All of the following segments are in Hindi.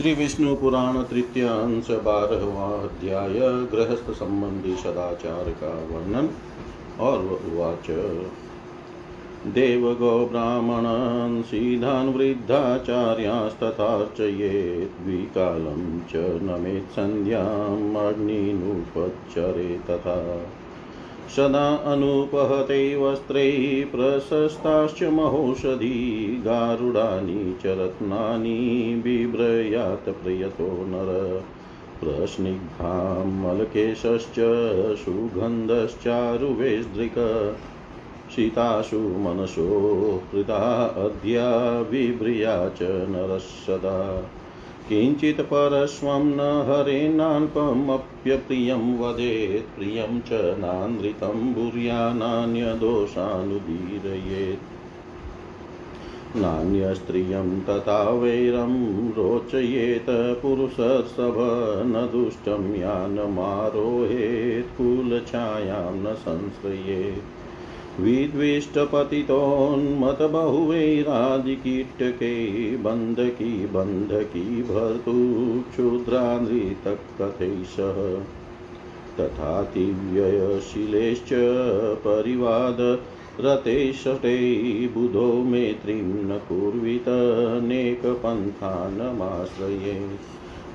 श्री विष्णु पुराण तृतीय अंश बारहवा अध्याय गृहस्थ संबंधी सदाचार का वर्णन और उवाच। देवगो ब्राह्मणान् सीधान् वृद्धाचार्यास्तथार्चयेत् द्विकालं च नमेत् अग्निनुपच्चरे तथा। सदा अनुपहते वस्त्रैः प्रशस्ताश्च महौषधी गारुडानि च रत्नानि बिभ्रयात् प्रियतो नर। प्रस्निग्धामलकेशश्च सुगन्धश्चारुवेदृक् सीतासु मनसो हृदा अद्या बिभ्रिया च नरः किञ्चित् परस्वं न हरेणाल्पमप्यप्रियं वदेत् प्रियं च नान्द्रितं भूर्यानान्यदोषानुदीरयेत् नान्यस्त्रियं तथा वैरं रोचयेत् पुरुषसभ न दुष्टं यानमारोहेत्, कुलछायां न संश्रयेत्। विद्विष्टपतितोन्मतबहुवैरादिकीटके बन्धकी बन्धकी भर्तु क्षुद्रानृतकथैः सह। तथा तिव्ययशिलेश्च परिवादरते शटे बुधो मेत्रीं न कुर्वितनेकपन्थानमाश्रये।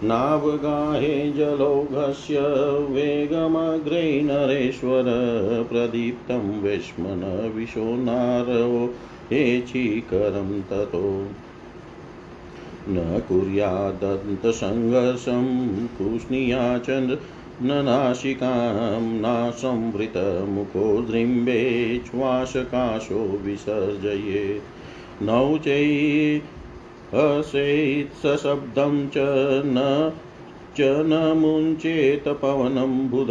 नावगाहे जलौघस्य वेगमग्रे नरेश्वर प्रदीप्तं वेश्मन विशोनारो हेचीकरं ततो। न कुर्यादन्तसङ्घर्षं तूष्णीया च न नाशिकां नासंवृतमुखो दृम्बेच्छ्वासकाशो विसर्जयेत् नौ चै हसेत् सशब्दं च न च न मुञ्चेत पवनं बुध,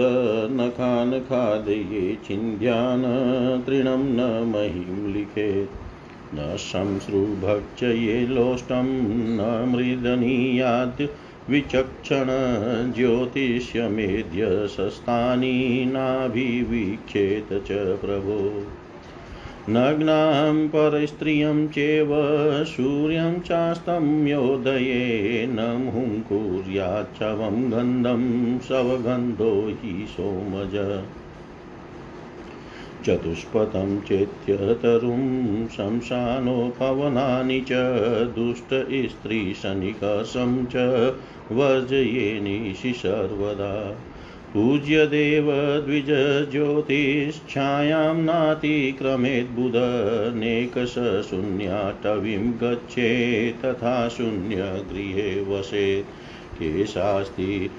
न खान् खादये छिन्द्यान्, तृणं न महिं लिखेत् न शंश्रुभक्षये लोष्टं, न मृदनीयात् विचक्षण ज्योतिष्यमेद्य शस्तानि नाभिवीक्षेत च प्रभो। नग्नां परस्त्रियं चेव सूर्यं चास्तं योदये न हुङ्कुर्याच्छवं गन्धं शवगन्धो हि सोमज। चतुष्पथं चेत्यतरुं शंसानो पवनानि च दुष्टस्त्रीशनिकषं च वर्जयेनिशि सर्वदा। पूज्यदेव द्विजज्योतिश्छायां नातिक्रमेद्बुधनेकशून्याटवीं गच्छे तथा शून्यगृहे वसेत् केशास्ति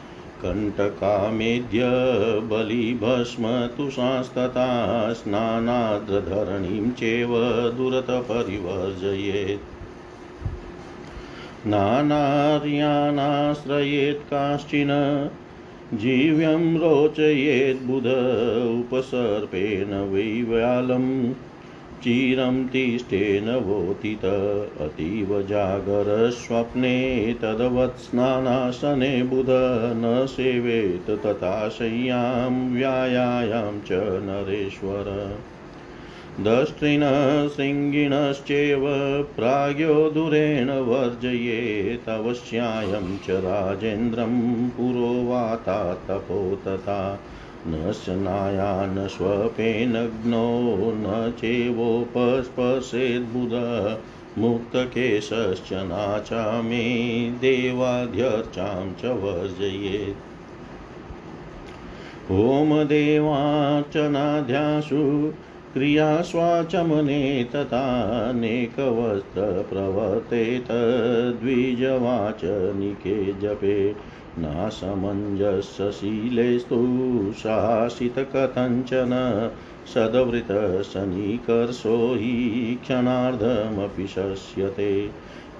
कण्टकामेद्य बलिभस्मतुषास्तथा स्नानाद्रधरणीं चैव दुरतपरिवर्जयेत्। नानार्यानाश्रयेत् काश्चिन् जीव्यं रोचयेद्बुध उपसर्पेण वैव्यालं चिरं तिष्ठेन वोतित अतीव जागरस्वप्ने तद्वत्स्नानासने बुध न सेवेत तथा शय्यां व्यायायां च नरेश्वर। दष्ट्रिणः शृङ्गिणश्चैव प्राज्ञो दूरेण वर्जयेतवश्यायं च राजेन्द्रं पुरोवाता तपो तथा न स्नायान् स्वपेनग्नो न चैवोपस्पर्शेद्बुध। मुक्तकेशश्च नाचामे, देवाध्यर्चां च वर्जयेत् होमदेवार्चनाध्यासु क्रियास्वाचमने तथानेकवस्त्रप्रवर्तेत द्विजवाचनिके जपे। नासमञ्जसशीलेस्तु शासितकथञ्चन सदवृतशनिकर्षो हि क्षणार्धमपि शस्यते।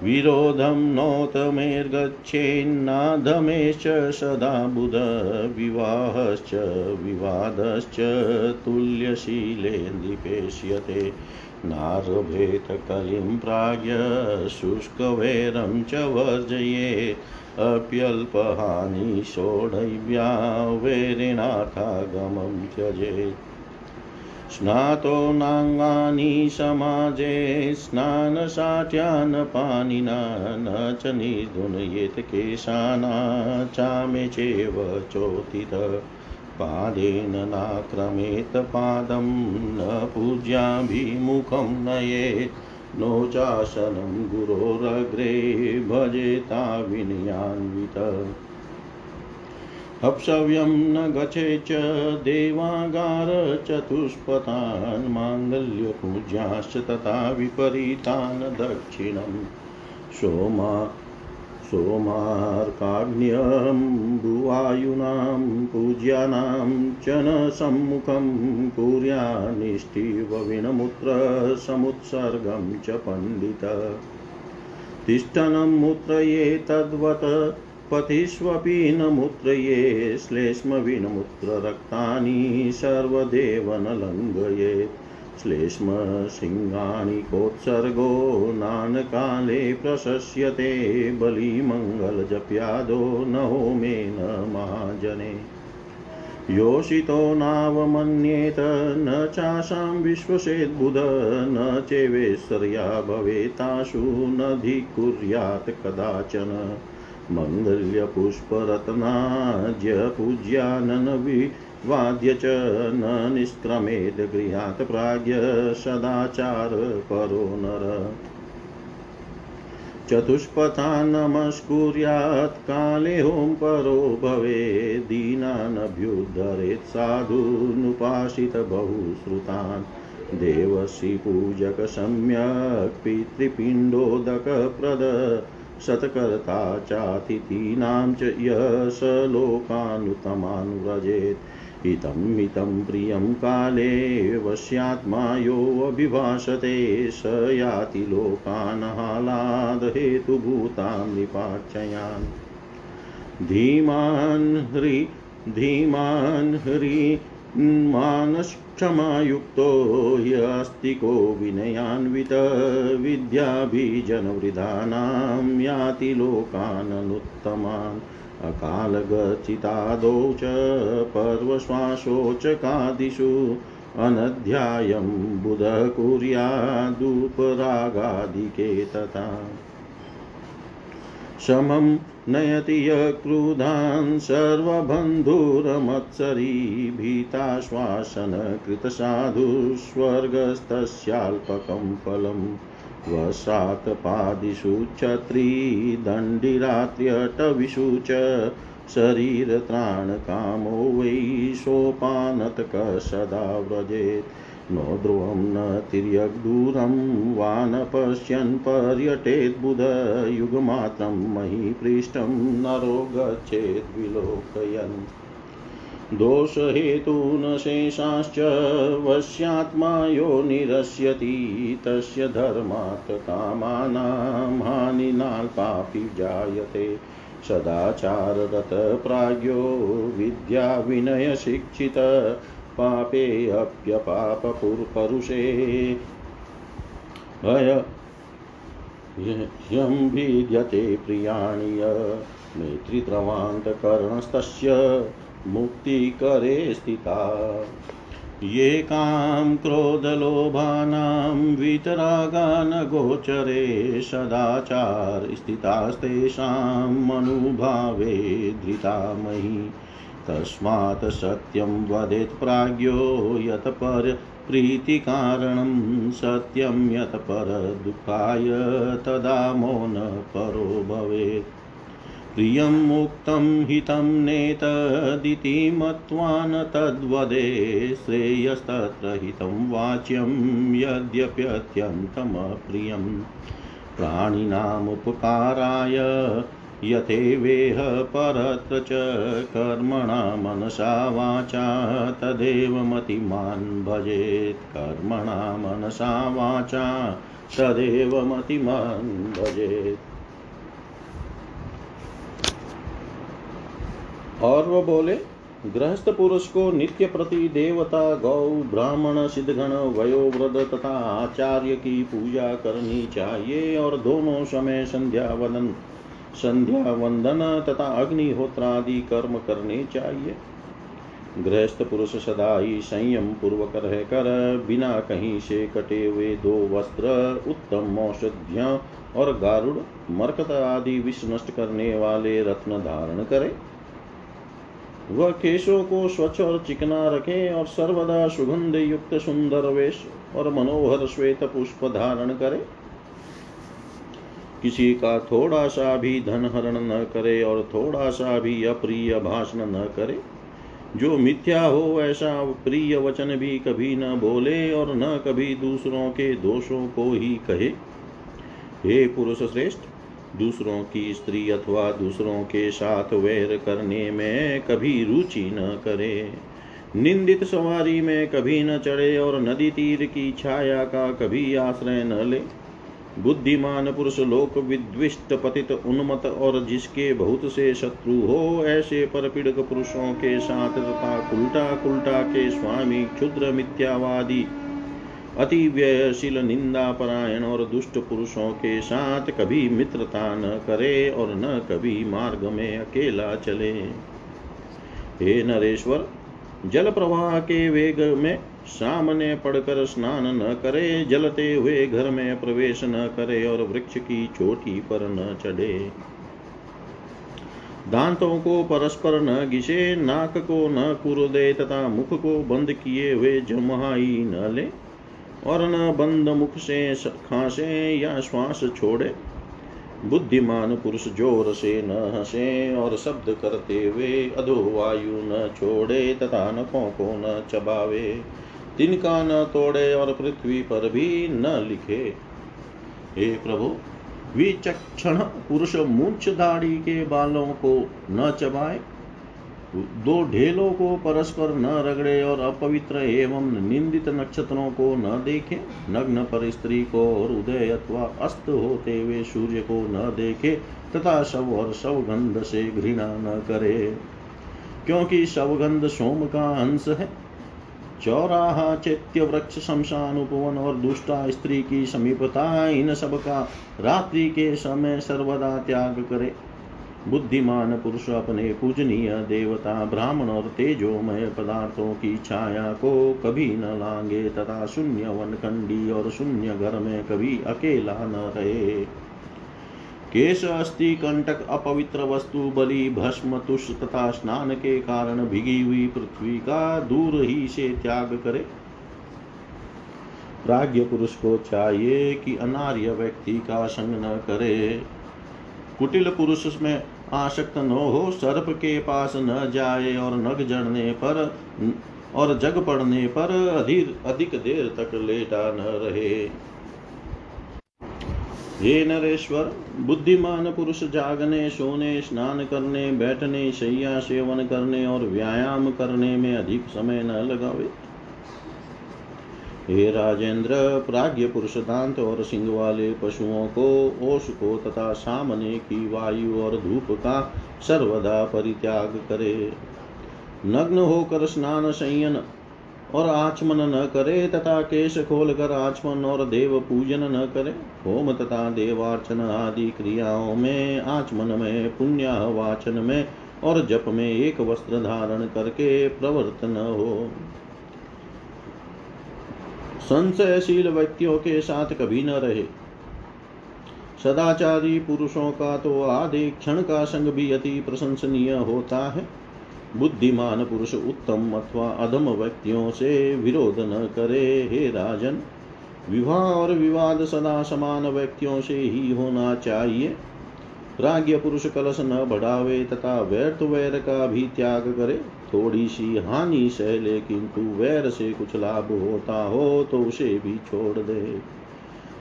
विरोधं नोतमेर्गच्छेन्नाधमेश्च सदा बुध विवाहश्च विवादश्च तुल्यशीलेन्दिपेष्यते नारभेत कलिं प्राज्ञ शुष्कवैरं च वर्जये। अप्यल्पहानि सोढव्या वैरिणार्थागमं त्यजेत् स्नातो नाङ्गानि समाजे स्नानसाट्यान्नपानिना न च निर्धुनयेत् केशाना चामे चेव चोथित पादेन नाक्रमेत पादं न पूज्याभिमुखं नयेत्। नो चासनं गुरोरग्रे भजेता विनयान्वित। हप्सव्यं न गच्छे च देवागारचतुष्पथान् माङ्गल्यपूज्याश्च तथा विपरीतान् दक्षिणं सोमा सोमार्काग्न्यम्बुवायुनां पूज्यानां च न सम्मुखं कुर्यान्निष्टिवविनमुत्रसमुत्सर्गं च पण्डित तिष्ठनं मूत्रये तद्वत् पथिष्वपि न मूत्रये श्लेष्मविनमूत्ररक्तानि सर्वदेव न लङ्घयेत् श्लेष्मसिंहानि कोत्सर्गो नानकाले प्रशस्यते बलिमङ्गलजप्यादो न होमेन महाजने। योषितो नावमन्येत न चासां विश्वसेद्बुध न चेवेश्वर्या भवेताशु न धिकुर्यात् कदाचन। मङ्गल्यपुष्परत्नाज्यपूज्याननविवाद्य च न निष्क्रमेद गृहात् प्राज्ञ सदाचारपरो नर। चतुष्पथा नमस्कुर्यात् काले हों परो भवे दीनानभ्युद्धरेत् साधूनुपासित बहुश्रुतान्। देवसी पूजक सम्यक् पितृपिण्डोदकप्रद शतकर्ता चातिथीनां च यश लोकानुतमान् व्रजेत् हितं हितं प्रियं काले वश्यात्मा योऽभिभाषते स याति लोकान् हालादहेतुभूतां निपाचयान् धीमान् ह्रि धीमान् ह्री मानक्षमायुक्तो ह्यस्तिको विनयान्वित विद्याभिजनवृधानां याति लोकाननुत्तमान् अकालगचितादौ च पर्वश्वासोचकादिषु अनध्यायं बुधः तथा समं नयति यक्रुधान् सर्वबन्धुरमत्सरी भीताश्वासनकृतसाधुस्वर्गस्तस्याल्पकं फलं वसात् पादिषु छत्रीदण्डिरात्र्यटविषु च शरीरत्राणकामो वै सोपानतकः सदा व्रजेत्। नो ध्रुवं न तिर्यग्दूरं वा न पश्यन् पर्यटेद्बुध युगमात्रं महीपृष्ठं नरो गच्छेद्विलोकयन् दोषहेतून शेषाश्च वश्यात्मा यो निरस्यति, तस्य धर्मात् कामानां हानिनाल्पापि जायते। सदाचाररत प्राज्ञो विद्याविनयशिक्षित पापेऽप्यपापपुरुषे भय, ह्यं भिद्यते प्रियाणि मैत्रिद्रवान्तकर्णस्तस्य मुक्तिकरे स्थिता। ये कां क्रोधलोभानां वीतरागानगोचरे सदाचारस्थितास्तेषां मनुभावे धृतामयी तस्मात् सत्यं वदेत् प्राज्ञो यत् पर प्रीतिकारणं सत्यं यत् परदुःखाय तदा मौन परो भवेत्। प्रियं मुक्तं हितं नेतदिति मत्वा न तद्वदे श्रेयस्तत्र हितं वाच्यं यद्यप्यत्यन्तमप्रियं। प्राणिनामुपकाराय यथेवेह परत्र च कर्मणा मनसा वाचा, तदेव मतिमान् भजेत्। कर्मणा मनसा वाचा, तदेव मतिमान् भजेत्। और वो बोले, गृहस्थ पुरुष को नित्य प्रति देवता, गौ, ब्राह्मण, सिद्धगण, वयोवृद्ध तथा आचार्य की पूजा करनी चाहिए और दोनों समय संध्या वदन संध्या वंदन तथा अग्निहोत्रादि कर्म करने चाहिए। गृहस्थ पुरुष सदा ही संयम पूर्वक रह कर बिना कहीं से कटे हुए दो वस्त्र, उत्तम औषधियाँ और गारुड़, मरकत आदि विष नष्ट करने वाले रत्न धारण करे। वह केशों को स्वच्छ और चिकना रखे और सर्वदा सुगंध युक्त सुंदर वेश और मनोहर श्वेत पुष्प धारण करे। किसी का थोड़ा सा भी धन हरण न करे और थोड़ा सा भी अप्रिय भाषण न करे। जो मिथ्या हो ऐसा प्रिय वचन भी कभी न बोले और न कभी दूसरों के दोषों को ही कहे। हे पुरुष श्रेष्ठ, दूसरों की स्त्री अथवा दूसरों के साथ वैर करने में कभी रुचि न करे। निंदित सवारी में कभी न चढ़े और नदी तीर की छाया का कभी आश्रय न ले। बुद्धिमान पुरुष लोक विद्विष्ट पतित उन्मत और जिसके बहुत से शत्रु हो, ऐसे पर पीड़क पुरुषों के साथ तथा कुलटा कुलटा के स्वामी, क्षुद्र मिथ्यावादी, अति व्ययशील निंदा परायण और दुष्ट पुरुषों के साथ कभी मित्रता न करे और न कभी मार्ग में अकेला चले। हे नरेश्वर, जल प्रवाह के वेग में सामने पड़कर स्नान न करे, जलते हुए घर में प्रवेश न करे और वृक्ष की चोटी पर न चढ़े। दांतों को परस्पर न घिसे, नाक को न कुर दे तथा मुख को बंद किए हुए जमहाई न ले और न बंद मुख से खांसे या श्वास छोड़े। बुद्धिमान पुरुष ज़ोर से न हंसे और शब्द करते हुए अधो वायु न छोड़े तथा नखों को न चबावे। तिनका न तोड़े और पृथ्वी पर भी न लिखे। हे प्रभु, विचक्षण पुरुष मूर्छ दाढ़ी के बालों को न चबाए, दो ढेलों को परस्पर न रगड़े और अपवित्र एवं निंदित नक्षत्रों को न देखे, नग्न पर स्त्री को और उदय अथवा अस्त होते हुए सूर्य को न देखे, तथा शव और शवगंध से घृणा न करे। क्योंकि शवगंध सोम का अंश है चौराहा चैत्य वृक्ष शमशान उपवन और दुष्टा स्त्री की समीपता इन सब का रात्रि के समय सर्वदा त्याग करे। बुद्धिमान पुरुष अपने पूजनीय देवता, ब्राह्मण और तेजोमय पदार्थों की छाया को कभी न लांगे तथा शून्य वनखंडी और शून्य घर में कभी अकेला न रहे। केश अस्थि कंटक अपवित्र वस्तु बलि भस्म तुष तथा स्नान के कारण भिगी हुई पृथ्वी का दूर ही से त्याग करे। प्राज्ञ पुरुष को चाहिए कि अनार्य व्यक्ति का संग न करे। कुटिल पुरुष में आसक्त न हो, सर्प के पास न जाए और नग जड़ने पर और जग पड़ने पर अधिक देर तक लेटा न रहे। हे नरेश्वर, बुद्धिमान पुरुष जागने, सोने, स्नान करने, बैठने, शैया सेवन करने और व्यायाम करने में अधिक समय न लगावे। हे राजेंद्र प्राज्ञ पुरुष दांत और सिंह वाले पशुओं को ओष को तथा सामने की वायु और धूप का सर्वदा परित्याग करे। नग्न होकर स्नान संयन और आचमन न करे तथा केश खोल कर आचमन और देव पूजन न करे, होम तथा देवार्चन आदि क्रियाओं में, आचमन में पुण्य वाचन में और जप में एक वस्त्र धारण करके प्रवर्तन हो। संशयशील व्यक्तियों के साथ कभी न रहे। सदाचारी पुरुषों का तो आधे क्षण का संग भी अति प्रशंसनीय होता है। बुद्धिमान पुरुष उत्तम अथवा अधम व्यक्तियों से विरोध न करे, हे राजन। विवाह और विवाद सदा समान व्यक्तियों से ही होना चाहिए। प्राज्ञ पुरुष कलश न बढ़ावे तथा व्यर्थ वैर का भी त्याग करे। थोड़ी सी हानि सह ले किंतु वैर से कुछ लाभ होता हो तो उसे भी छोड़ दे।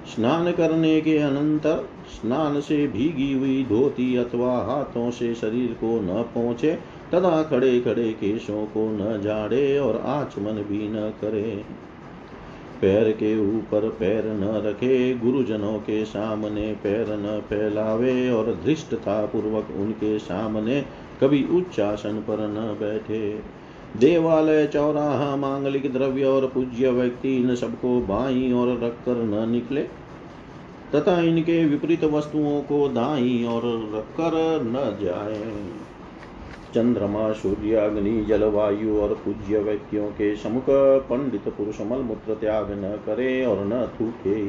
स्नान करने के अनंतर स्नान से भीगी हुई धोती अथवा हाथों से शरीर को न पहुँचे तथा खड़े खड़े केशों को न झाड़े और आचमन भी न करे। पैर के ऊपर पैर न रखे, गुरुजनों के सामने पैर न फैलावे और धृष्टता पूर्वक उनके सामने कभी उच्च आसन पर न बैठे। देवालय, चौराहा, मांगलिक द्रव्य और पूज्य व्यक्ति इन सबको बाई और रखकर न निकले, तथा इनके विपरीत वस्तुओं को दाई और रखकर न जाए। चंद्रमा सूर्य अग्नि जलवायु और पूज्य व्यक्तियों के समुख पंडित पुरुष मल मूत्र त्याग न करे और न थूके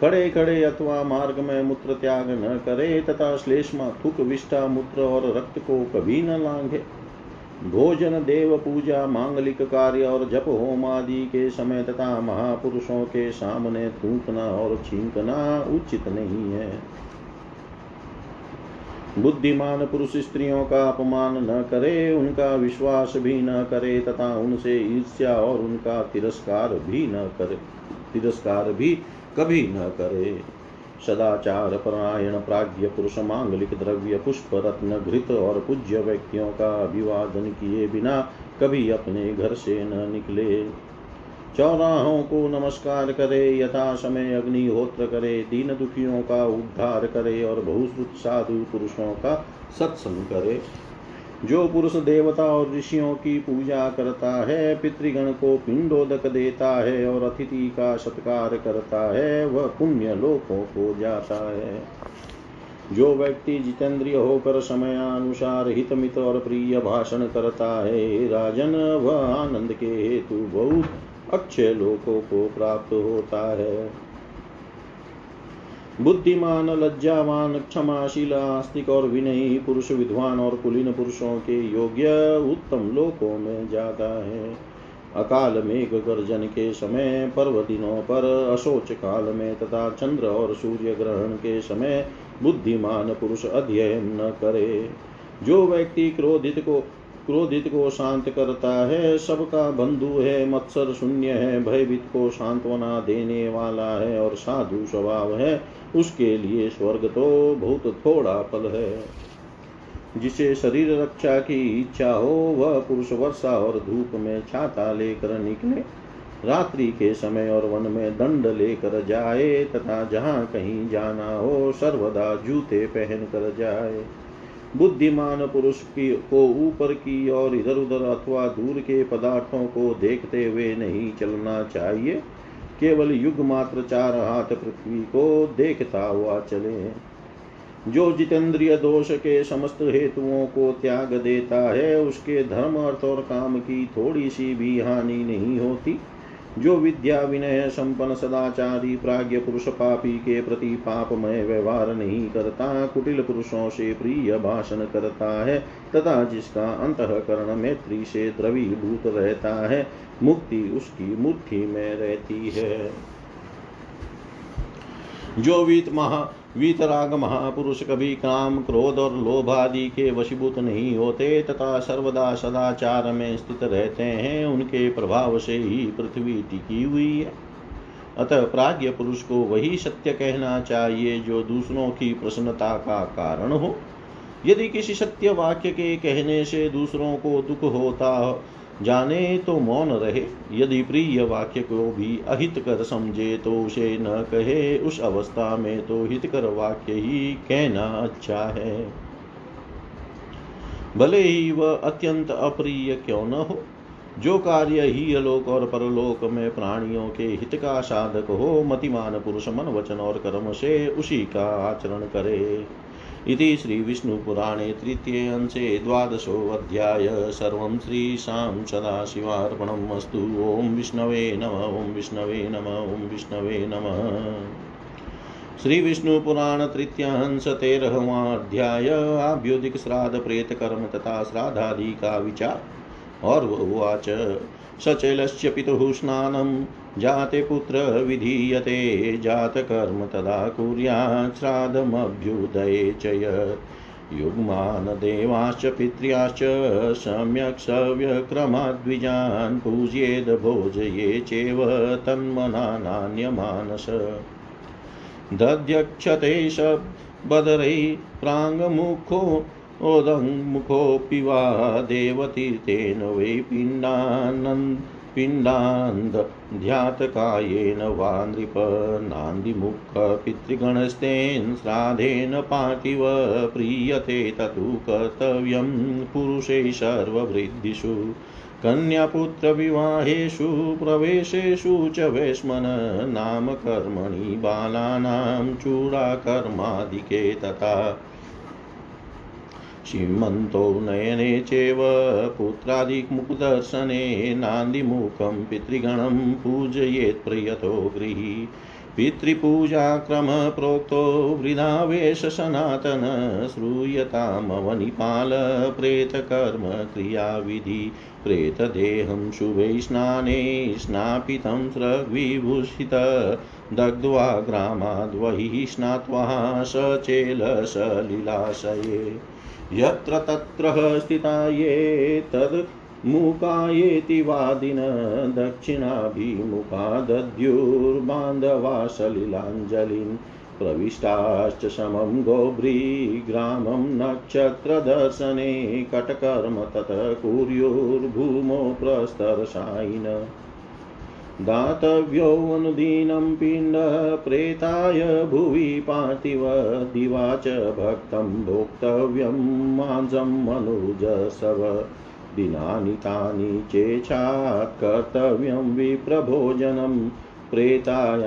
खड़े खड़े अथवा मार्ग में मूत्र त्याग न करे तथा श्लेष्मा, थुक, विष्ठा, मूत्र और रक्त को कभी न लांघे। भोजन, देव पूजा, मांगलिक कार्य और जप, होम आदि के समय तथा महापुरुषों के सामने थूकना और छींकना उचित नहीं है। बुद्धिमान पुरुष स्त्रियों का अपमान न करे, उनका विश्वास भी न करे, तथा उनसे ईर्ष्या और उनका तिरस्कार भी न करे, तिरस्कार भी कभी न करे। सदाचार परायण प्राज्ञ पुरुष मांगलिक द्रव्य, पुष्प, रत्न, घृत और पूज्य व्यक्तियों का अभिवादन किए बिना कभी अपने घर से न निकले। चौराहों को नमस्कार करे, यथा समय अग्निहोत्र करे, दीन दुखियों का उद्धार करे और बहुश्रुत साधु पुरुषों का सत्संग करे। जो पुरुष देवता और ऋषियों की पूजा करता है, पितृगण को पिंडोदक देता है और अतिथि का सत्कार करता है, वह पुण्य लोकों को जाता है। जो व्यक्ति जितेंद्रिय होकर समयानुसार हितमित और प्रिय भाषण करता है राजन, वह आनंद के हेतु बहुत अक्षय लोकों को प्राप्त होता है। बुद्धिमान, लज्जावान, क्षमाशील, आस्तिक और विनयी पुरुष, विद्वान और कुलीन पुरुषों के योग्य उत्तम लोकों में जाता है। अकाल मेघ गर्जन के समय पर्व दिनों पर, अशोच काल में तथा चंद्र और सूर्य ग्रहण के समय बुद्धिमान पुरुष अध्ययन न करे। जो व्यक्ति क्रोधित को क्रोधित को शांत करता है, सबका बंधु है, मत्सर शून्य है, भयभीत को सांत्वना देने वाला है और साधु स्वभाव है, उसके लिए स्वर्ग तो बहुत थोड़ा फल है। जिसे शरीर रक्षा की इच्छा हो, वह पुरुष वर्षा और धूप में छाता लेकर निकले। रात्रि के समय और वन में दंड लेकर जाए, तथा जहाँ कहीं जाना हो, सर्वदा जूते पहन कर जाए। बुद्धिमान पुरुष की को ऊपर की और इधर उधर अथवा दूर के पदार्थों को देखते हुए नहीं चलना चाहिए। केवल युग मात्र चार हाथ पृथ्वी को देखता हुआ चले। जो जितेंद्रिय दोष के समस्त हेतुओं को त्याग देता है, उसके धर्म अर्थ और काम की थोड़ी सी भी हानि नहीं होती। जो विद्या विनय संपन्न सदाचारी प्राज्ञ पुरुष पापी के प्रति पापमय व्यवहार नहीं करता, कुटिल पुरुषों से प्रिय भाषण करता है, तथा जिसका अंतकरण मैत्री से द्रवीभूत रहता है, मुक्ति उसकी मुट्ठी में रहती है। जो वीत महा वीतराग महापुरुष कभी काम क्रोध और लोभ आदि के वशीभूत नहीं होते, तथा सर्वदा सदाचार में स्थित रहते हैं, उनके प्रभाव से ही पृथ्वी टिकी हुई है। अतः प्राज्ञ पुरुष को वही सत्य कहना चाहिए, जो दूसरों की प्रसन्नता का कारण हो। यदि किसी सत्य वाक्य के कहने से दूसरों को दुख होता जाने तो मौन रहे। यदि प्रिय वाक्य को भी अहित कर समझे तो उसे न कहे। उस अवस्था में तो हितकर वाक्य ही कहना अच्छा है। भले ही वह अत्यंत अप्रिय क्यों न हो, जो कार्य ही अलोक और परलोक में प्राणियों के हित का साधक हो, मतिमान पुरुष मन वचन और कर्म से उसी का आचरण करे। इति श्रीविष्णुपुराणे तृतीये अंशे द्वादशोऽध्याय सर्वं श्रीशां सदाशिवार्पणम् अस्तु। ॐ विष्णवे नम, ॐ विष्णवे नम, ॐ विष्णवे नमः। श्री विष्णु पुराण तृतीयांश तेरहवा अध्याय, आभ्युदिक श्राद्ध प्रेत कर्म तथा श्राद्धादि का विचार। और उवाच सचलस्य पितुः स्नानं। जाते पुत्र विधीयते। जातकर्म तदा कुर्यात् श्राद्धमभ्युदये च युग्मान् देवाश्च पित्र्याश्च सम्यक् सव्यक्रमाद्विजान् पूज्येद भोजये चेव तन्मना नान्यमानस। दध्यक्षते शबदरै प्राङ्मुखो ओदङ्मुखोऽपि वा देवतीर्थेन वै पिण्डानन्द पिण्डान्ध्यातकायेन वा नृप नान्दिमुखपितृगणस्तेन श्राद्धेन पार्थिव प्रीयते ततु कर्तव्यं पुरुषे सर्ववृद्धिषु। कन्यापुत्रविवाहेषु प्रवेशेषु च वैश्मन नाम कर्मणि बालानां चूडाकर्मादिके तथा सीमन्तो नयने चैव पुत्रादिमुखदर्शने नान्दिमुखं पितृगणं पूजयेत् प्रयतो गृही। पितृपूजाक्रमप्रोक्तो वृदावेश सनातन श्रूयतामवनिपाल प्रेतकर्म क्रियाविधि प्रेतदेहं शुभै स्नाने स्नापितं स्रग्विभूषित। दग्ध्वा ग्रामाद्वहिः स्नात्वा सचेलसलिलाशये यत्र तत्र स्थिता ये तद् मुकायेति वादिन दक्षिणाभिमुखा दद्युर्बान्धवा सलिलाञ्जलिन् प्रविष्टाश्च समं गोभ्रीग्रामं नक्षत्रदर्शने कटकर्म ततः कुर्युर्भूमो प्रस्तरसायिन दातव्योऽनुदीनं पिण्डप्रेताय भुवि पार्थिव दिवा च भक्तं भोक्तव्यं मांसं मनुजसव। दिनानि तानि चेच्छात् कर्तव्यं विप्रभोजनं प्रेता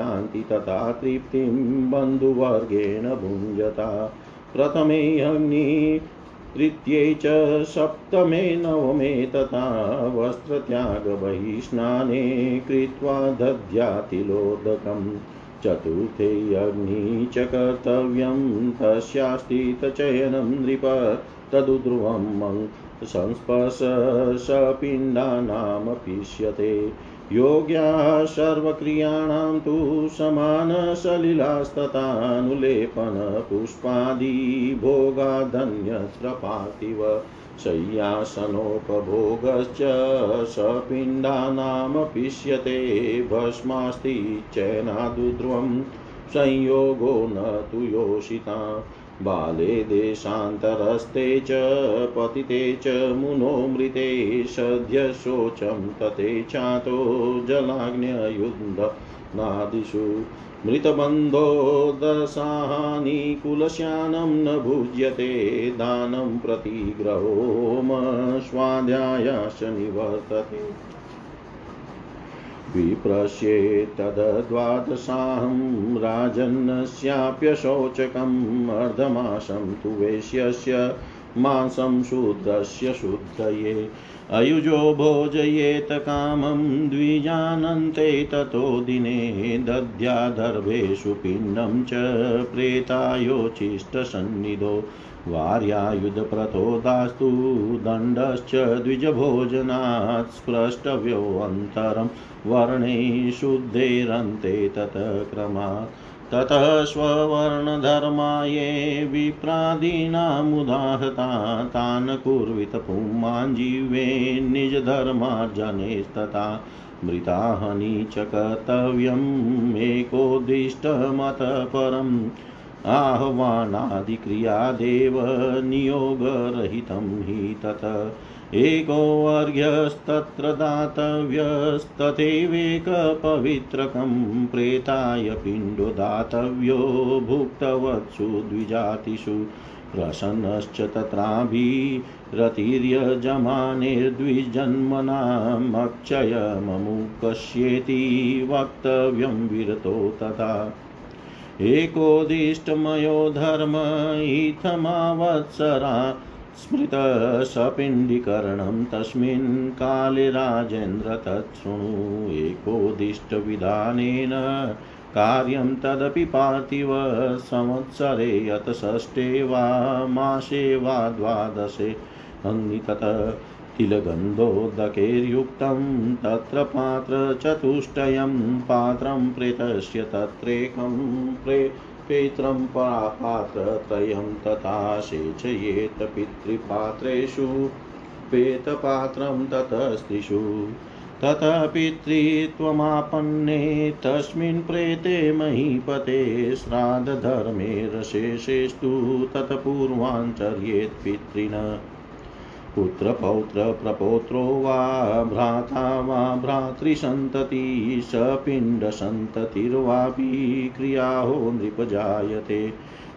तथा तृप्तिं बन्धुवर्गेण भुञ्जता। प्रथमे अग्नि तृतीये च सप्तमे नवमे तथा वस्त्रत्यागबहिस्नाने कृत्वा दद्यातिलोदकम् चतुर्थे अग्नि च कर्तव्यं तस्यास्तितचयनं नृप, तदुध्रुवं संस्पर्शपिण्डानामपिष्यते योग्या सर्वक्रियाणां तु समानसलिलास्तथानुलेपनपुष्पादिभोगाधन्यत्र पार्थिव शय्यासनोपभोगश्च सपिण्डानामपिष्यते भस्मास्ति चैनादुध्रुवं संयोगो न तु योषिता। बाले देशान्तरस्ते च, पतिते च, मुनो मृते, सद्य शोचं तते चातो जलाग्न्ययुद्धनादिषु मृतबन्धो दशाहानि कुलश्यानं न भुज्यते, दानं प्रतिग्रहोम स्वाध्यायाश्च निवर्तते। विप्रस्येत्तद्वादशाहं राजन्नस्याप्यशोचकम् अर्धमासं तु वेश्यस्य मांसं शूद्रस्य शुद्धये। अयुजो भोजयेत कामं द्विजानन्ते ततो दिने दद्यादर्भेषु पिण्डं च प्रेतायोचिष्टसन्निधो। वार्यायुधप्रथो दास्तु दण्डश्च द्विजभोजनात् स्पृष्टव्योऽन्तरं वर्णे शुद्धेरन्ते ततः क्रमात्। ततः स्ववर्णधर्मा ये विप्रादीनामुदाहता तान् कुर्वित पुमाञ्जीवे निजधर्मार्जनेस्तथा मृताहनि च कर्तव्यम् एकोद्दिष्टमतः परम् आह्वानादिक्रियादेव नियोगरहितं हि तत्। एकोऽर्घ्यस्तत्र दातव्यस्तथैवेकपवित्रकं प्रेताय पिण्डो दातव्यो भुक्तवत्सु द्विजातिषु। प्रसन्नश्च तत्राभिरतिर्यजमानेर्द्विजन्मनामक्षयममुकस्येति वक्तव्यं विरतो तथा एकोदिष्टमयो धर्म इत्थमावत्सरा स्मृतसपिण्डीकरणं तस्मिन् काले राजेन्द्र तच्छृणु एकोदिष्टविधानेन कार्यं तदपि पार्थिव संवत्सरे यत षष्ठे वा मासे वा द्वादशे अङ्गितत तिलगन्धोदकैर्युक्तं तत्र पात्रचतुष्टयं पात्रं प्रेतस्य तत्रेकं प्रे पेत्रं पात्रत्रयं तथा सेचयेत पितृपात्रेषु पेतपात्रं ततस्त्रिषु ततः पितृत्वमापन्ने तस्मिन् प्रेते महीपते श्राद्धधर्मे रशेषेस्तु तत्पूर्वाञ्चर्येत् पितृन्। पुत्रपौत्रप्रपौत्रो वा भ्राता वा भ्रातृसन्तति सपिण्डसन्ततिर्वापि क्रियाहो नृपजायते।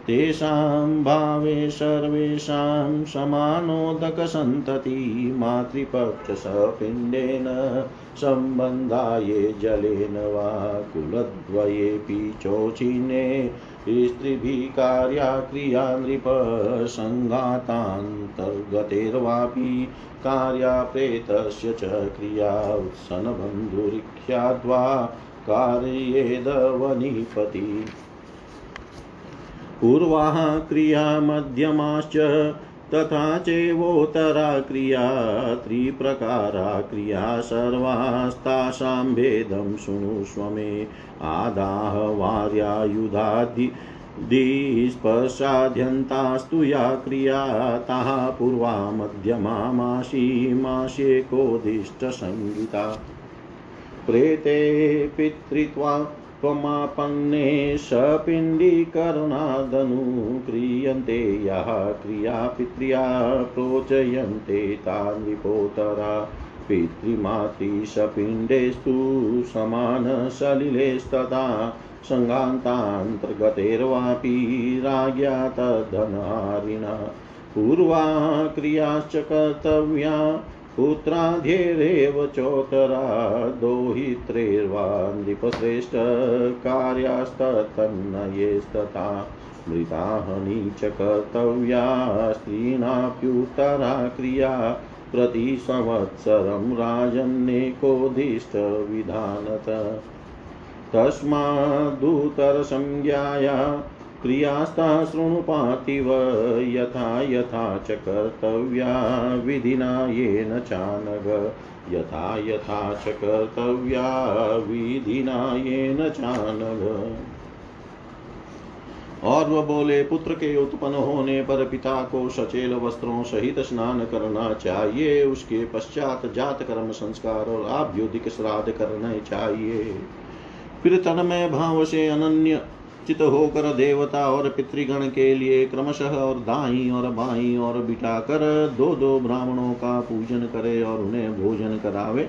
तेषां भावे सर्वेषां समानोदकसन्तति मातृपक्षसपिण्डेन सम्बन्धाये जलेन वा कुलद्वयेऽपि चोचिने स्त्रीभिः कार्या क्रिया नृपसङ्घातान्तर्गतेर्वापि कार्या प्रेतस्य च क्रिया उत्सनबन्धुरिख्याद्वा कार्येदवनिपति पूर्वाः क्रिया मध्यमाश्च, तथा चैवोत्तरा क्रिया, त्रिप्रकारा क्रिया, सर्वास्तासां भेदं शृणुष्व मे आदाह वार्यायुधादि, दिस्पर्शाद्यन्तास्तु या क्रिया, ताः पूर्वा मध्यमा मासीमास्येकोदिष्टसंहिता प्रेते पितृत्वा त्वमापन्ने सपिण्डीकरणादनु क्रियन्ते, यः क्रिया पित्र्या प्रोचयन्ते ता नृपोतरा पितृमातृसपिण्डेस्तु समानसलिलेस्तथा सङ्गान्तान्तर्गतेर्वापि राज्ञा तद्धनारिणा पूर्वा क्रियाश्च कर्तव्या पुत्राध्येरेव चोतरा दोहित्रेर्वा नृपश्रेष्ठ कार्यास्तन्नयेस्तथा मृताहनि च कर्तव्या स्त्रीणाप्युत्तरा क्रिया प्रतिसंवत्सरं राजन्नेकोदिष्टविधानत तस्मादुतरसंज्ञाया क्रियास्ता शृणुपातिव यथा यथा च कर्तव्या विधिना येन चानग। यथा यथा च कर्तव्या विधिना येन चानग। और वह बोले, पुत्र के उत्पन्न होने पर पिता को सचेल वस्त्रों सहित स्नान करना चाहिए, उसके पश्चात जात कर्म संस्कार और आभ्युदिक श्राद्ध करने चाहिए। फिर तन्मय भाव से अनन्य चित होकर देवता और पितृगण के लिए क्रमशः और दाई और बाई और बिठाकर दो दो ब्राह्मणों का पूजन करे और उन्हें भोजन करावे।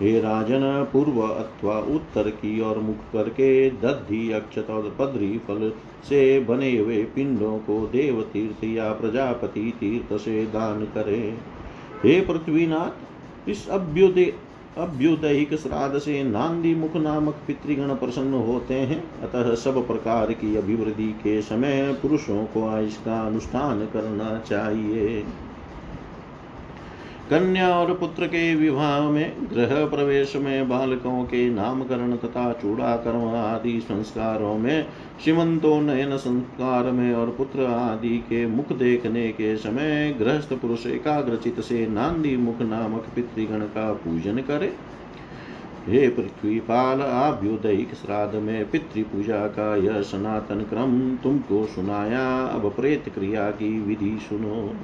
हे राजन, पूर्व अथवा उत्तर की ओर मुख करके दधि, अक्षत और पदरी फल से बने हुए पिंडों को देव तीर्थ या प्रजापति तीर्थ से दान करे। हे पृथ्वीनाथ, इस अभ्युदय अभ्युदयिक श्राद्ध से नांदी मुख नामक पितृगण प्रसन्न होते हैं अतः सब प्रकार की अभिवृद्धि के समय पुरुषों को इसका अनुष्ठान करना चाहिए। कन्या और पुत्र के विवाह में, गृह प्रवेश में, बालकों के नामकरण तथा चूड़ा कर्म आदि संस्कारों में नयन संस्कार में और पुत्र आदि के मुख देखने के समय गृहस्थ पुरुष एकाग्रचित से नांदी मुख नामक पितृगण का पूजन करे। हे पृथ्वी पाल आभ्युदयिक श्राद्ध में पितृ पूजा का यह सनातन क्रम तुमको सुनाया। अब प्रेत क्रिया की विधि सुनो।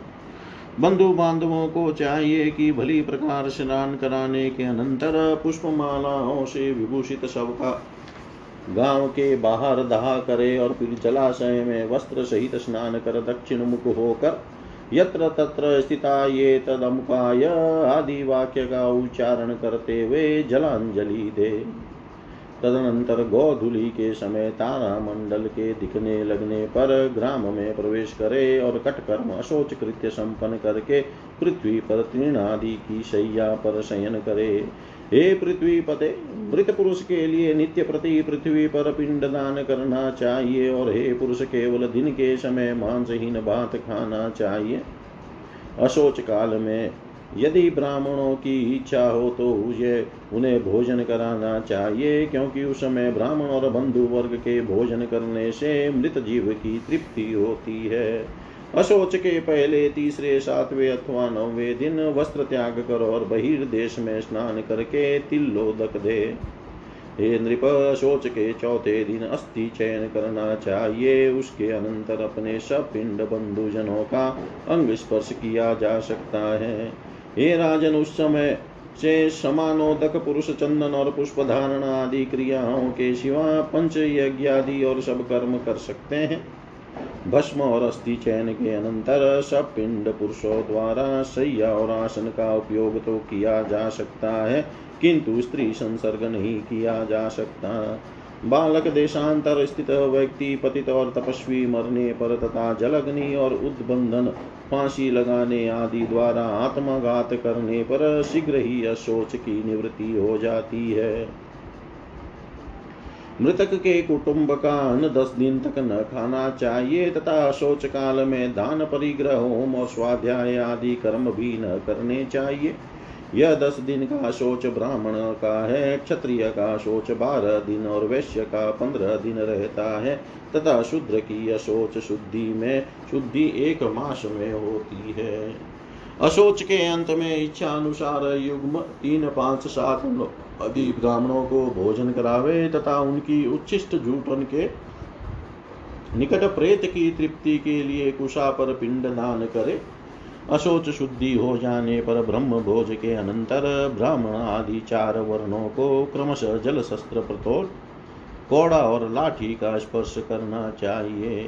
बंधु बांधवों को चाहिए कि भली प्रकार स्नान कराने के अनंतर पुष्पमालाओं से विभूषित शव का गाँव के बाहर दहा करे और फिर जलाशय में वस्त्र सहित स्नान कर दक्षिण मुख होकर यत्र तत्र स्थिता ये तदमुखाय आदि वाक्य का उच्चारण करते हुए जलांजलि दे। तदनंतर गोधुली के समय तारा मंडल के दिखने लगने पर ग्राम में प्रवेश करे और कटकर्म अशोच कृत्य संपन्न करके पृथ्वी पर तृणादि की शैया पर शयन करे। हे पृथ्वी पते मृत पुरुष के लिए नित्य प्रति पृथ्वी पर पिंड दान करना चाहिए और हे पुरुष, केवल दिन के समय मांसहीन भात खाना चाहिए। अशोच काल में यदि ब्राह्मणों की इच्छा हो तो ये उन्हें भोजन कराना चाहिए, क्योंकि उस समय ब्राह्मण और बंधु वर्ग के भोजन करने से मृत जीव की तृप्ति होती है। अशोच के पहले तीसरे, सातवें अथवा नौवे दिन वस्त्र त्याग कर और बहिर्देश में स्नान करके तिल्लो तिल्लोदक दे। हे नृप शोच के चौथे दिन अस्थि चयन करना चाहिए। उसके अनंतर अपने सब पिंड बंधुजनों का अंग स्पर्श किया जा सकता है। हे राजन उस समय से समानोदक पुरुष चंदन और पुष्प धारण आदि क्रियाओं के सिवा पंच यज्ञ आदि और सब कर्म कर सकते हैं। भस्म और अस्थि चयन के अनंतर सब पिंड पुरुषों द्वारा सैया और आसन का उपयोग तो किया जा सकता है, किंतु स्त्री संसर्ग नहीं किया जा सकता। बालक देशांतर स्थित व्यक्ति, पतित और तपस्वी मरने पर तथा जलग्नि और उद्बंधन फांसी लगाने आदि द्वारा आत्मघात करने पर शीघ्र ही अशोच की निवृत्ति हो जाती है। मृतक के कुटुंब का अन्न दस दिन तक न खाना चाहिए तथा शोच काल में दान परिग्रह, होम और स्वाध्याय आदि कर्म भी न करने चाहिए। यह दस दिन का शोच ब्राह्मण का है, क्षत्रिय का शोच बारह दिन और वैश्य का पंद्रह दिन रहता है। तथा शुद्र की अशोच शुद्धि में, शुद्धि एक मास में होती है। अशोच के अंत में इच्छा अनुसार युग्म तीन पाँच सात आदि ब्राह्मणों को भोजन करावे तथा उनकी उच्छिष्ट जूठन के निकट प्रेत की तृप्ति के लिए कुशा पर पिंड दान करे। अशोच शुद्धि हो जाने पर ब्रह्म भोज के अनंतर ब्राह्मण आदि चार वर्णों को क्रमशः जल शस्त्र प्रतोड़ कोड़ा और लाठी का स्पर्श करना चाहिए।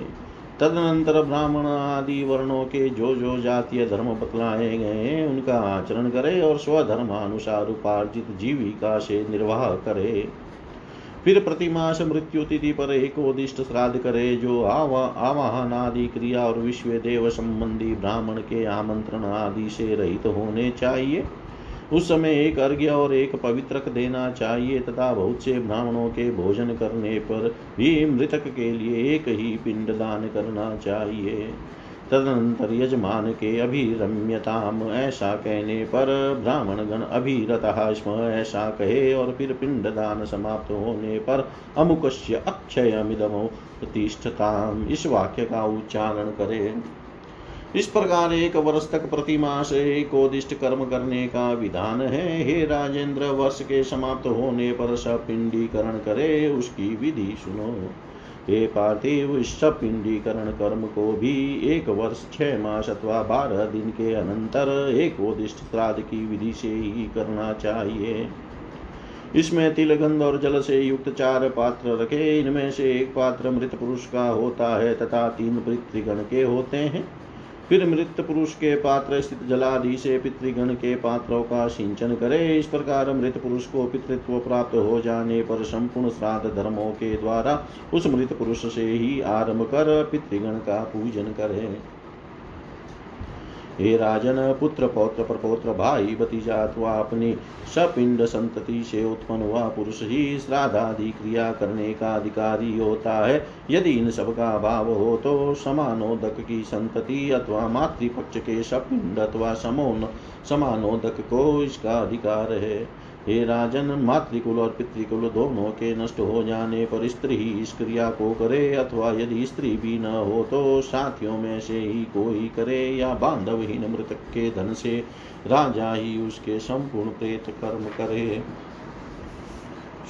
तदनंतर ब्राह्मण आदि वर्णों के जो जो जातीय धर्म बतलाए गए उनका आचरण करे और स्वधर्मानुसार उपार्जित जीविका से निर्वाह करे। फिर प्रतिमास मृत्यु तिथि पर एक उदिष्ट श्राद्ध करे, जो आवाहन आदि क्रिया और विश्व देव संबंधी ब्राह्मण के आमंत्रण आदि से रहित होने चाहिए। उस समय एक अर्घ्य और एक पवित्रक देना चाहिए, तथा बहुत से ब्राह्मणों के भोजन करने पर भी मृतक के लिए एक ही पिंड दान करना चाहिए। तदनंतर यजमान के अभिरम्यताम ऐसा कहने पर ब्राह्मण गण अभिरता, स्म, ऐसा कहे और फिर पिंडदान समाप्त होने पर अमुकस्य अक्षयमिदमो प्रतिष्ठताम इस वाक्य का उच्चारण करे। इस प्रकार एक वर्ष तक प्रतिमा से एकोदिष्ट कर्म करने का विधान है। हे राजेंद्र, वर्ष के समाप्त होने पर सपिंडीकरण करे, उसकी विधि सुनो। हे पार्थिव पिंडीकरण कर्म को भी एक वर्ष, छह मास अथवा बारह दिन के अनंतर एक उदिष्ट श्राद्ध की विधि से ही करना चाहिए। इसमें तिलगंध और जल से युक्त चार पात्र रखे। इनमें से एक पात्र मृत पुरुष का होता है तथा तीन पृथ्वीगण के होते हैं। फिर मृत पुरुष के पात्र स्थित जलादि से पितृगण के पात्रों का सिंचन करे। इस प्रकार मृत पुरुष को पितृत्व प्राप्त हो जाने पर संपूर्ण श्राद्ध धर्मों के द्वारा उस मृत पुरुष से ही आरंभ कर पितृगण का पूजन करे। हे राजन, पुत्र, पौत्र, प्रपौत्र, भाई, भतीजा अथवा अपनी सपिंड संतति से उत्पन्न हुआ पुरुष ही श्राद्धादि क्रिया करने का अधिकारी होता है। यदि इन सब का अभाव हो तो समानोदक की संतति अथवा मातृपक्ष के सपिंड अथवा समोन समानोदक को इसका अधिकार है। हे राजन, मातृकुल और पितृकुल दोनों के नष्ट हो जाने पर स्त्री ही इस क्रिया को करे, अथवा यदि स्त्री भी न हो तो साथियों में से ही कोई करे, या बांधवहीन मृतक के धन से राजा ही उसके संपूर्ण प्रेत कर्म करे।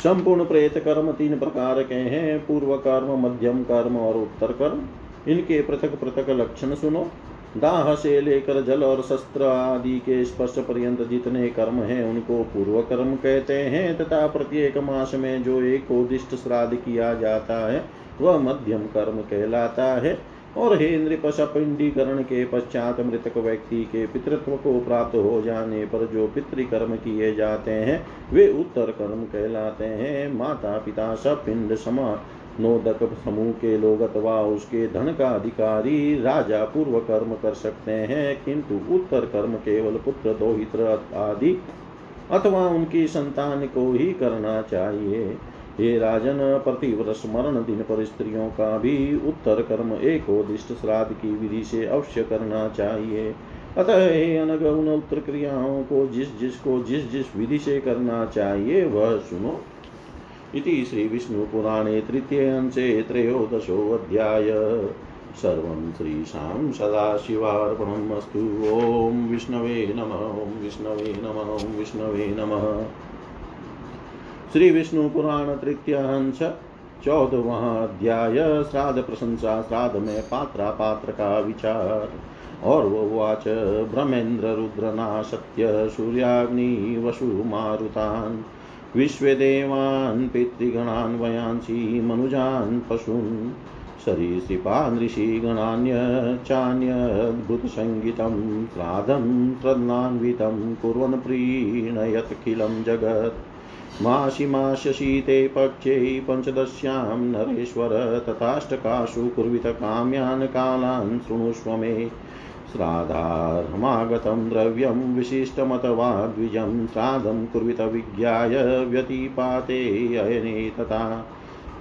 संपूर्ण प्रेत कर्म तीन प्रकार के हैं, पूर्व कर्म, मध्यम कर्म और उत्तर कर्म। इनके पृथक पृथक लक्षण सुनो। दाह से लेकर जल और शस्त्र आदि के स्पर्श पर्यंत जितने कर्म हैं, उनको पूर्व कर्म कहते हैं, तथा प्रत्येक मास में जो एक उदिष्ट श्राद्ध किया जाता है, वह मध्यम कर्म कहलाता है। और हे नृपशपिंडीकरण के पश्चात मृतक व्यक्ति के पितृत्व को प्राप्त हो जाने पर जो पितृकर्म किए जाते हैं, वे उत्तर कर्म कहलाते हैं। माता पिता सपिंड समा नोदक समूह के लोग अथवा उसके धन का अधिकारी राजा पूर्व कर्म कर सकते हैं, किंतु उत्तर कर्म केवल पुत्र दोहित्र आदि अथवा उनकी संतान को ही करना चाहिए। हे राजन प्रतिवर्ष मरण दिन पर स्त्रियों का भी उत्तर कर्म एक उदिष्ट श्राद्ध की विधि से अवश्य करना चाहिए। अतः हे अनग, उन उत्तर क्रियाओं को जिस जिसको जिस जिस विधि से करना चाहिए, वह सुनो। इति श्रीविष्णुपुराणे तृतीयांशे त्रयोदशोऽध्याय। सर्वं श्रीशां सदाशिवार्पणम् अस्तु। ॐ विष्णवे नमः, ॐ विष्णवे नमः, ॐ विष्णवे नमः। श्री विष्णु पुराण तृतीय अंश चौदवा अध्याय। श्राद्ध प्रशंसा श्राद्ध में पात्रा पात्र का विचार। और वो वाच ब्रह्मेन्द्र रुद्रना सत्य सूर्याग्नि, वसु विश्वदेवान्, पितृगणान् वयांसि मनुजान्, पशून्, सरीसृपान् ऋषिगणान्यचान्यद्भुतसङ्गीतं श्राद्धं तन्नान्वितं कुर्वन् प्रीणयत्खिलं जगत्। मासि मास्य शीते पक्षे पञ्चदश्यां नरेश्वर तथाष्टकासु कुर्वित काम्यान् कालान् शृणुष्व मे। श्राद्धार्हमागतं द्रव्यं विशिष्टमथवा द्विजं श्राद्धं कुर्वित विज्ञाय व्यतिपाते अयने तथा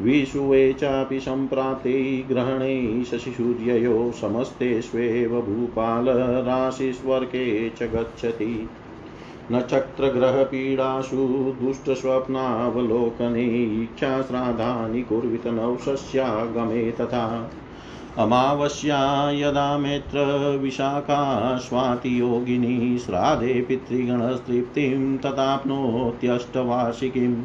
विषुवे चापि सम्प्राप्ते ग्रहणे शशिसूर्ययो समस्तेष्वेव भूपालराशिस्वर्गे च गच्छति। नक्षत्रग्रहपीडासु दुष्टस्वप्नावलोकने इच्छाश्राद्धानि कुर्वित नवशस्यागमे तथा अमावस्या यदा मेत्र विशाखा स्वातियोगिनी श्राद्धे पितृगणस्तृप्तिं तदाप्नोत्यष्टवार्षिकीम्।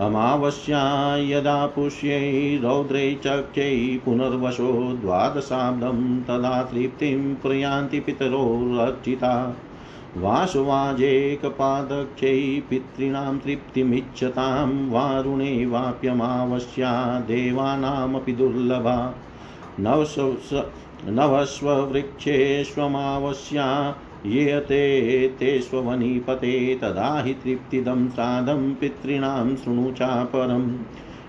अमावस्या यदा पुष्यै रौद्रै चक्यै पुनर्वशो द्वादशाब्दं तदा तृप्तिं प्रयान्ति पितरो रक्षिता वासुवाजेकपादक्षै पितॄणां तृप्तिमिच्छतां वारुणे वाप्यमावस्या देवानामपि दुर्लभा। नवस्ववृक्षेष्वमावस्या ये ते तेष्वनीपते तदा हि तृप्तिदं श्राद्धं पितॄणां शृणु चापरम्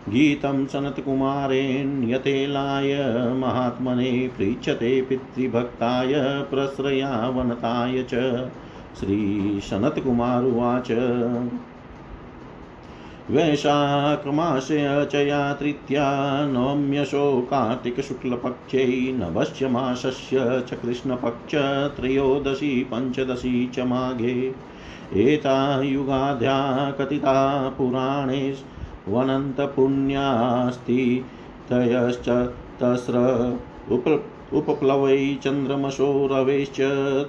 गीतं सनत्कुमारेण यतेलाय, महात्मने पृच्छते पितृभक्ताय, प्रश्रयावनताय च। श्रीसनत्कुमार उवाच वैशाखमाशयचया तृतीया नवम्यशो कार्तिकशुक्लपक्षै नभस्यमासस्य च कृष्णपक्ष त्रयोदशी पञ्चदशी च माघे। एता युगाध्या कथिता पुराणे वनन्तपुण्यास्ति तयश्च तस्र उप उपप्लवै चन्द्रमसो रवेश्च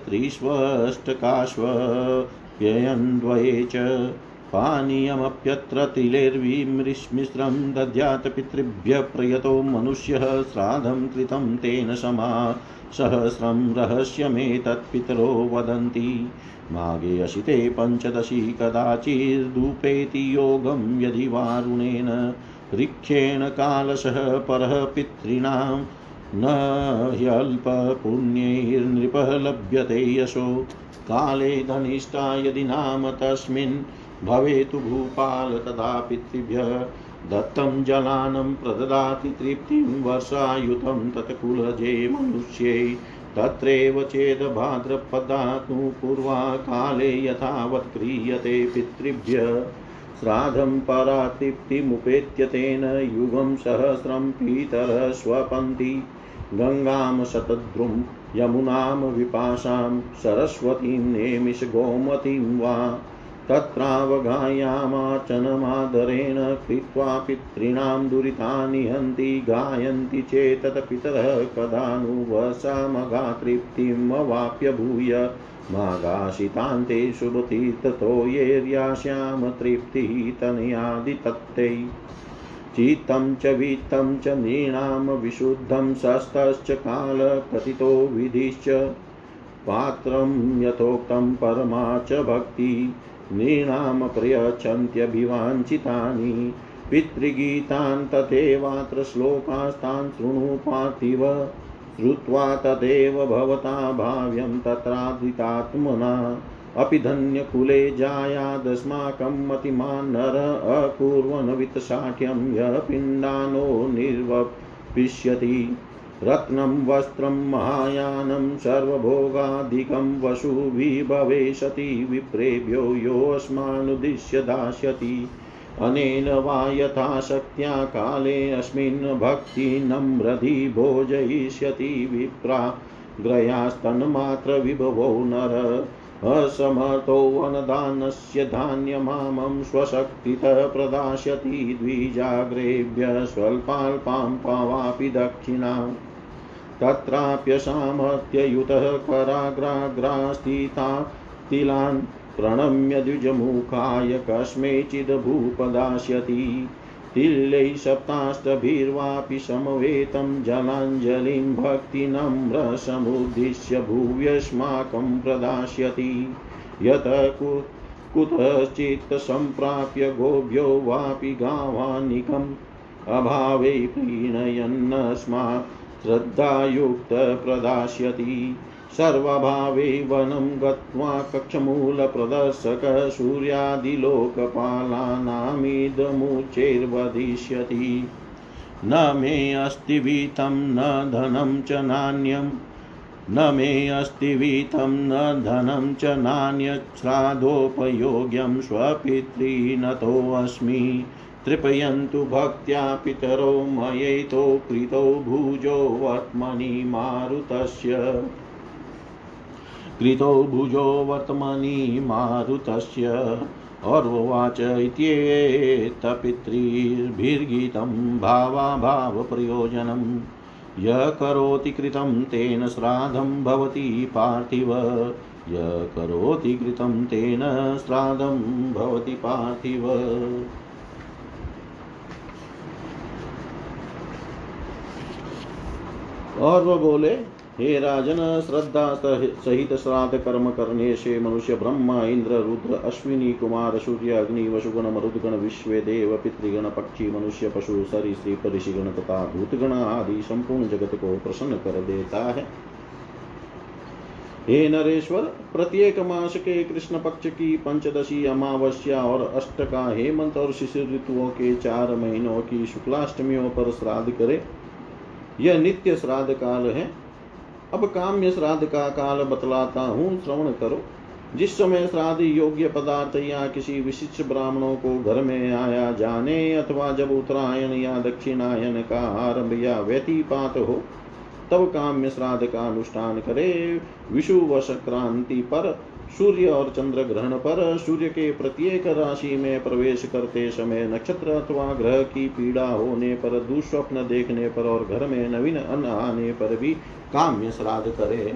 त्रिष्वष्टकाश्वयन्द्वये च पानीयमप्यत्र तिलेर्विमिश्रं दद्यात् पितृभ्यः प्रयतो मनुष्यः श्राद्धं कृतं तेन समा। सहस्रं रहस्यमेतत्पितरो वदन्ति। मागे अशिते पञ्चदशी कदाचिदुपेति योगं यदि वारुणेन। ऋक्षेण कालशः परः पितॄणां। न ह्यल्पपुण्यैर्नृपः लभ्यते यशो। काले धनिष्ठा यदि नाम तस्मिन्। भवेतु भूपाल तदा पितृभ्यः। दत्तं जलानं प्रददाति तृप्तिं वर्षायुतं तत्कुलजे मनुष्यै। तत्रैव चेद् भाद्रपदातु पूर्वाकाले यथावत् क्रियते पितृभ्य। श्राद्धं परातृप्तिमुपेत्य तेन युगं सहस्रं पीतरः स्वपन्ति। गङ्गां शतद्रुं यमुनां विपाशां सरस्वतीं नेमिषगोमतीं वा। तत्रावगायामाचनमादरेण कृत्वा पितॄणां दुरितानि हन्ति गायन्ति चेतत् पितरः कदानुवसामगातृप्तिमवाप्य भूय मागाशितान्ते शुभतीर्थतो येर्यास्याम तृप्तिः तनयादितत्ते चित्तं च वित्तं च नृणां विशुद्धं शस्तश्च कालकथितो विधिश्च। पात्रं यथोक्तं परमा च भक्ति। नृणां प्रयच्छन्त्यभिवाञ्छितानि। पितृगीतान् तथैवात्र श्लोकास्तान् शृणु पार्थिव। श्रुत्वा तदेव भवता भाव्यं तत्रादितात्मना अपि धन्यकुले जायादस्माकं मतिमान् नर अकुर्वन् वित्तशाठ्यं यः पिण्डानो निर्वपिष्यति। रत्नं वस्त्रं महायानं सर्वभोगाधिकं वसुभिभवे सति विप्रेभ्यो योऽस्मानुद्दिश्य दास्यति। अनेन वा यथाशक्त्या कालेऽस्मिन् भक्तिनम्रधि भोजयिष्यति विप्रा। ग्रयास्तन्मात्रविभवो नर। असमर्थोऽनदानस्य धान्यमामं स्वशक्तितः प्रदास्यति द्विजाग्रेभ्यः स्वल्पाल्पां पावापि दक्षिणाम्। तत्राप्यसामर्थ्ययुतः कराग्राग्रास्थिता तिलान् प्रणम्य द्विजमुखाय कस्मैचिदभूपदास्यति। तिल्यै सप्ताष्टभिर्वापि समवेतं जलाञ्जलिं भक्तिनम्रसमुद्दिश्य भुव्यस्माकं प्रदास्यति। यत कुतश्चित् सम्प्राप्य गोभ्यो वापि गावानिकम् अभावे प्रीणयन्नस्मात् श्रद्धायुक्तप्रदास्यति। सर्वभावे वनं गत्वा कक्षमूलप्रदर्शकः सूर्यादिलोकपालानामिदमुचैर्वदिष्यति। न मे अस्ति वीतं, न धनं च नान्यं। न मे अस्ति वीतं, न धनं च नान्यच्छ्राद्धोपयोग्यं स्वपितॄनतोऽस्मि तृपयन्तु भक्त्या पितरो मयैतो कृतौ भुजो वर्त्मनि मारुतस्य। कृतौ भुजो वर्तमनि मारुतस्य। और्वाच इत्येतपितृभिर्गीतं भावाभावप्रयोजनम् यः करोति कृतं तेन श्राद्धं भवति पार्थिव। यः करोति कृतं तेन श्राद्धं भवति पार्थिव। और वह बोले, हे राजन, श्रद्धा सहित श्राद्ध कर्म करने से मनुष्य ब्रह्मा, इंद्र, रुद्र, अश्विनी, कुमार, सूर्य, अग्नि वशुगण मरुदगण, विश्व, देव, पितृगण, पक्षी, मनुष्य, पशु, सरीसृप, ऋषिगण तथा भूतगण आदि संपूर्ण जगत को प्रसन्न कर देता है। हे नरेश्वर, प्रत्येक मास के कृष्ण पक्ष की पंचदशी अमावस्या और अष्ट का हेमंत और शिशिर ऋतुओं के चार महीनों की शुक्लाष्टमियों पर श्राद्ध करे। यह नित्य श्राद्ध काल है। अब काम्य श्राद्ध का काल बतलाता हूँ, श्रवण करो। जिस समय श्राद्ध योग्य पदार्थ या किसी विशिष्ट ब्राह्मणों को घर में आया जाने अथवा जब उत्तरायण या दक्षिणायन का आरंभ या व्यतिपात हो, तब काम्य श्राद्ध का अनुष्ठान करे। विषु व संक्रांति पर सूर्य और चंद्र ग्रहण पर सूर्य के प्रत्येक राशि में प्रवेश करते समय नक्षत्र अथवा ग्रह की पीड़ा होने पर, दुस्वप्न देखने पर और घर में नवीन अन्न आने पर भी काम्य श्राद्ध करे।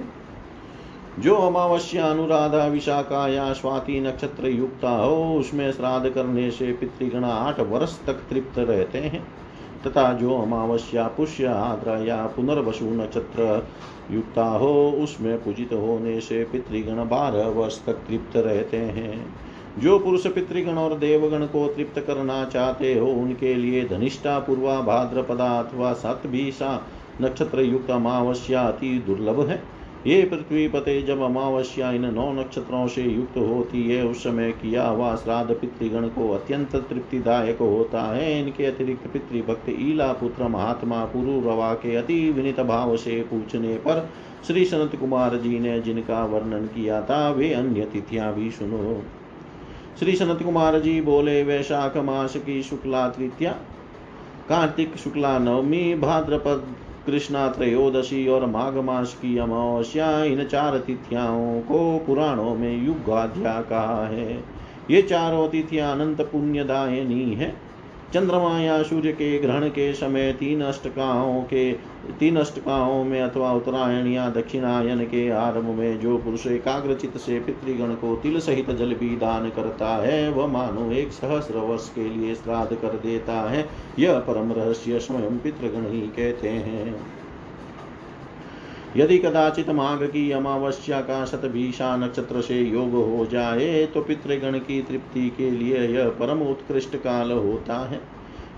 जो अमावस्या, अनुराधा विशाखा या स्वाति नक्षत्र युक्ता हो, उसमें श्राद्ध करने से पितृगण आठ वर्ष तक तृप्त रहते हैं। तथा जो अमावस्या, पुष्य आद्रा या पुनर्वसु नक्षत्र युक्ता हो, उसमें पूजित होने से पितृगण बारह वर्ष तक तृप्त रहते हैं। जो पुरुष पितृगण और देवगण को तृप्त करना चाहते हो, उनके लिए धनिष्ठा, पूर्वा, भाद्रपदा अथवा सतभीषा नक्षत्र युक्त अमावस्या अति दुर्लभ है। ये पृथ्वी पते जब अमावस्या इन नौ नक्षत्रों से युक्त होती है, उस समय किया हुआ श्राद्ध पितृगण को अत्यंत तृप्तिदायक होता है। इनके अतिरिक्त पितृभक्त ईला पुत्र महात्मा पुरुरवा के अति विनित भाव से पूछने पर श्री सनत कुमार जी ने जिनका वर्णन किया था, वे अन्य तिथियाँ भी सुनो। श्री सनत कुमार जी बोले, वैशाख मास की शुक्ला तृतीया, कार्तिक शुक्ला नवमी, भाद्रपद कृष्णा त्रयोदशी और माघ मास की अमावस्या इन चार तिथियाओं को पुराणों में युगाध्या कहा है। ये चारों तिथियाँ अनंत पुण्यदायनी है। चंद्रमा या सूर्य के, ग्रहण के समय तीन अष्टकाओं के, तीन अष्टकाओं में अथवा उत्तरायण या दक्षिणायन के आरंभ में जो पुरुष एकाग्रचित से पितृगण को तिल सहित जल भी दान करता है, वह मानो एक सहस्र वर्ष के लिए श्राद्ध कर देता है। यह परम रहस्य स्वयं पितृगण ही कहते हैं। यदि कदाचित माघ की अमावस्या का शतभीषा नक्षत्र से योग हो जाए तो पितृगण की तृप्ति के लिए यह परम उत्कृष्ट काल होता है।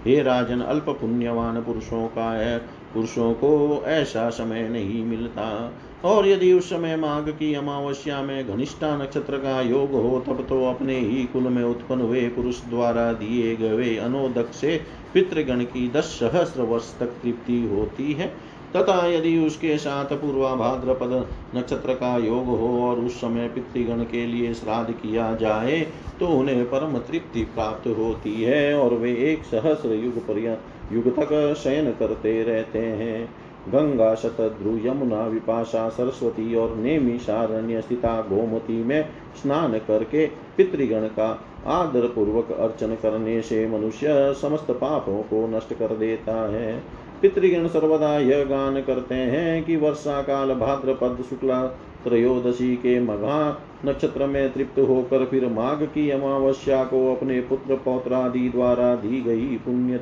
हे राजन, अल्प पुण्यवान पुरुषों का है पुरुषों को ऐसा समय नहीं मिलता। और यदि उस समय माघ की अमावस्या में घनिष्ठा नक्षत्र का योग हो, तब तो अपने ही कुल में उत्पन्न हुए पुरुष द्वारा दिए गए अनोदक से पितृगण की दस सहस्र वर्ष तक तृप्ति होती है। तथा यदि उसके साथ पूर्वा भाद्रपद नक्षत्र का योग हो और उस समय पितृगण के लिए श्राद्ध किया जाए तो उन्हें परम तृप्ति प्राप्त होती है और वे एक सहस्र युग पर्यंत युग तक शयन करते रहते हैं। गंगा शतद्रु यमुना, विपाशा, सरस्वती और नेमी सारण्य स्थिता गोमती में स्नान करके पितृगण का आदर पूर्वक अर्चन करने से मनुष्य समस्त पापों को नष्ट कर देता है। पितृगण सर्वदा यह गान करते हैं कि वर्षा काल भाद्रपद शुक्ला त्रयोदशी के मघा नक्षत्र में तृप्त होकर फिर माघ की अमावस्या को अपने पुत्र पौत्रादि द्वारा दी गई पुण्य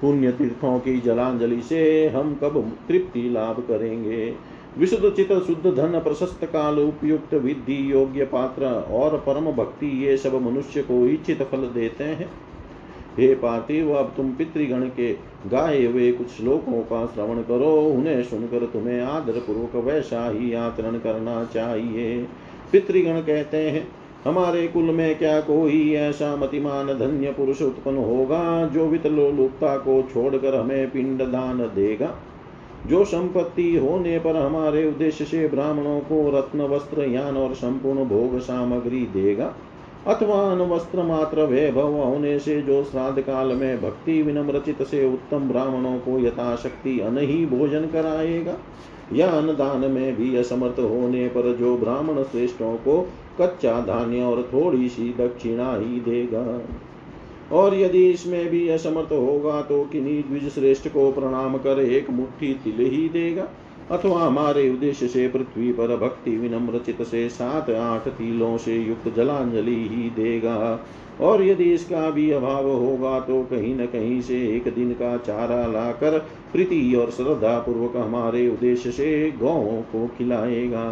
पुण्य तीर्थों की जलांजलि से हम कब तृप्ति लाभ करेंगे? विशुद्ध चित शुद्ध धन, प्रशस्त काल, उपयुक्त विधि, योग्य पात्र और परम भक्ति, ये सब मनुष्य को इच्छित फल देते हैं। हे पार्थिव अब तुम पितृगण के गाए हुए कुछ श्लोकों का श्रवण करो, उन्हें सुनकर तुम्हें आदर पूर्वक वैसा ही आचरण करना चाहिए। पितृगण कहते हैं, हमारे कुल में क्या कोई ऐसा मतिमान धन्य पुरुष उत्पन्न होगा, जो वितलोलुपता को छोड़कर हमें पिंड दान देगा? जो संपत्ति होने पर हमारे उद्देश्य से ब्राह्मणों को रत्न, वस्त्र, यान और संपूर्ण भोग सामग्री देगा अथवा अन वस्त्र मात्र वैभव होने से जो श्राद्ध काल में भक्ति विनम्रचित से उत्तम ब्राह्मणों को यथाशक्ति अन ही भोजन कराएगा, या अन्नदान में भी असमर्थ होने पर जो ब्राह्मण श्रेष्ठों को कच्चा धान्य और थोड़ी सी दक्षिणा ही देगा। और यदि इसमें भी असमर्थ होगा तो किन्हीं द्विज श्रेष्ठ को प्रणाम कर एक मुट्ठी तिल ही देगा। अथवा हमारे उद्देश्य से पृथ्वी पर भक्ति विनम्र चित से सात आठ तिलों से युक्त जलांजलि ही देगा। और यदि इसका भी अभाव होगा तो कहीं न कहीं से एक दिन का चारा लाकर प्रीति और श्रद्धा पूर्वक हमारे उद्देश्य से गौ को खिलाएगा।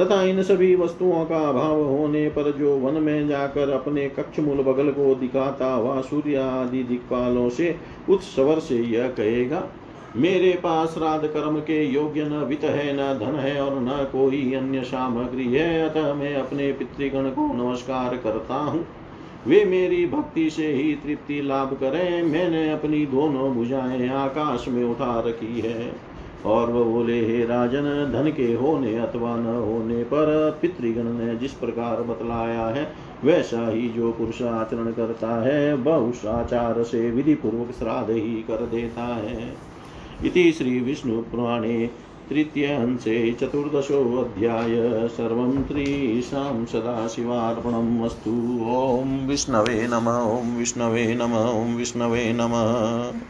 तथा इन सभी वस्तुओं का अभाव होने पर जो वन में जाकर अपने कक्ष मूल बगल को दिखाता हुआ सूर्य आदि दिक्पालों से उत्सवर से यह कहेगा मेरे पास श्राद्ध कर्म के योग्य न वित्त है, न धन है और न कोई अन्य सामग्री है। अतः मैं अपने पितृगण को नमस्कार करता हूँ। वे मेरी भक्ति से ही तृप्ति लाभ करें। मैंने अपनी दोनों भुजाएँ आकाश में उठा रखी है और वह बोले, हे राजन, धन के होने अथवा न होने पर पितृगण ने जिस प्रकार बतलाया है, वैसा ही जो पुरुष आचरण करता है, वह उस आचार से विधि पूर्वक श्राद्ध ही कर देता है। इति श्रीविष्णुपुराणे तृतीयहंसे चतुर्दशोऽध्याय सर्वं त्रीशां सदाशिवार्पणम् अस्तु ॐ विष्णवे नम, ॐ विष्णवे नम, ॐ विष्णवे नमः।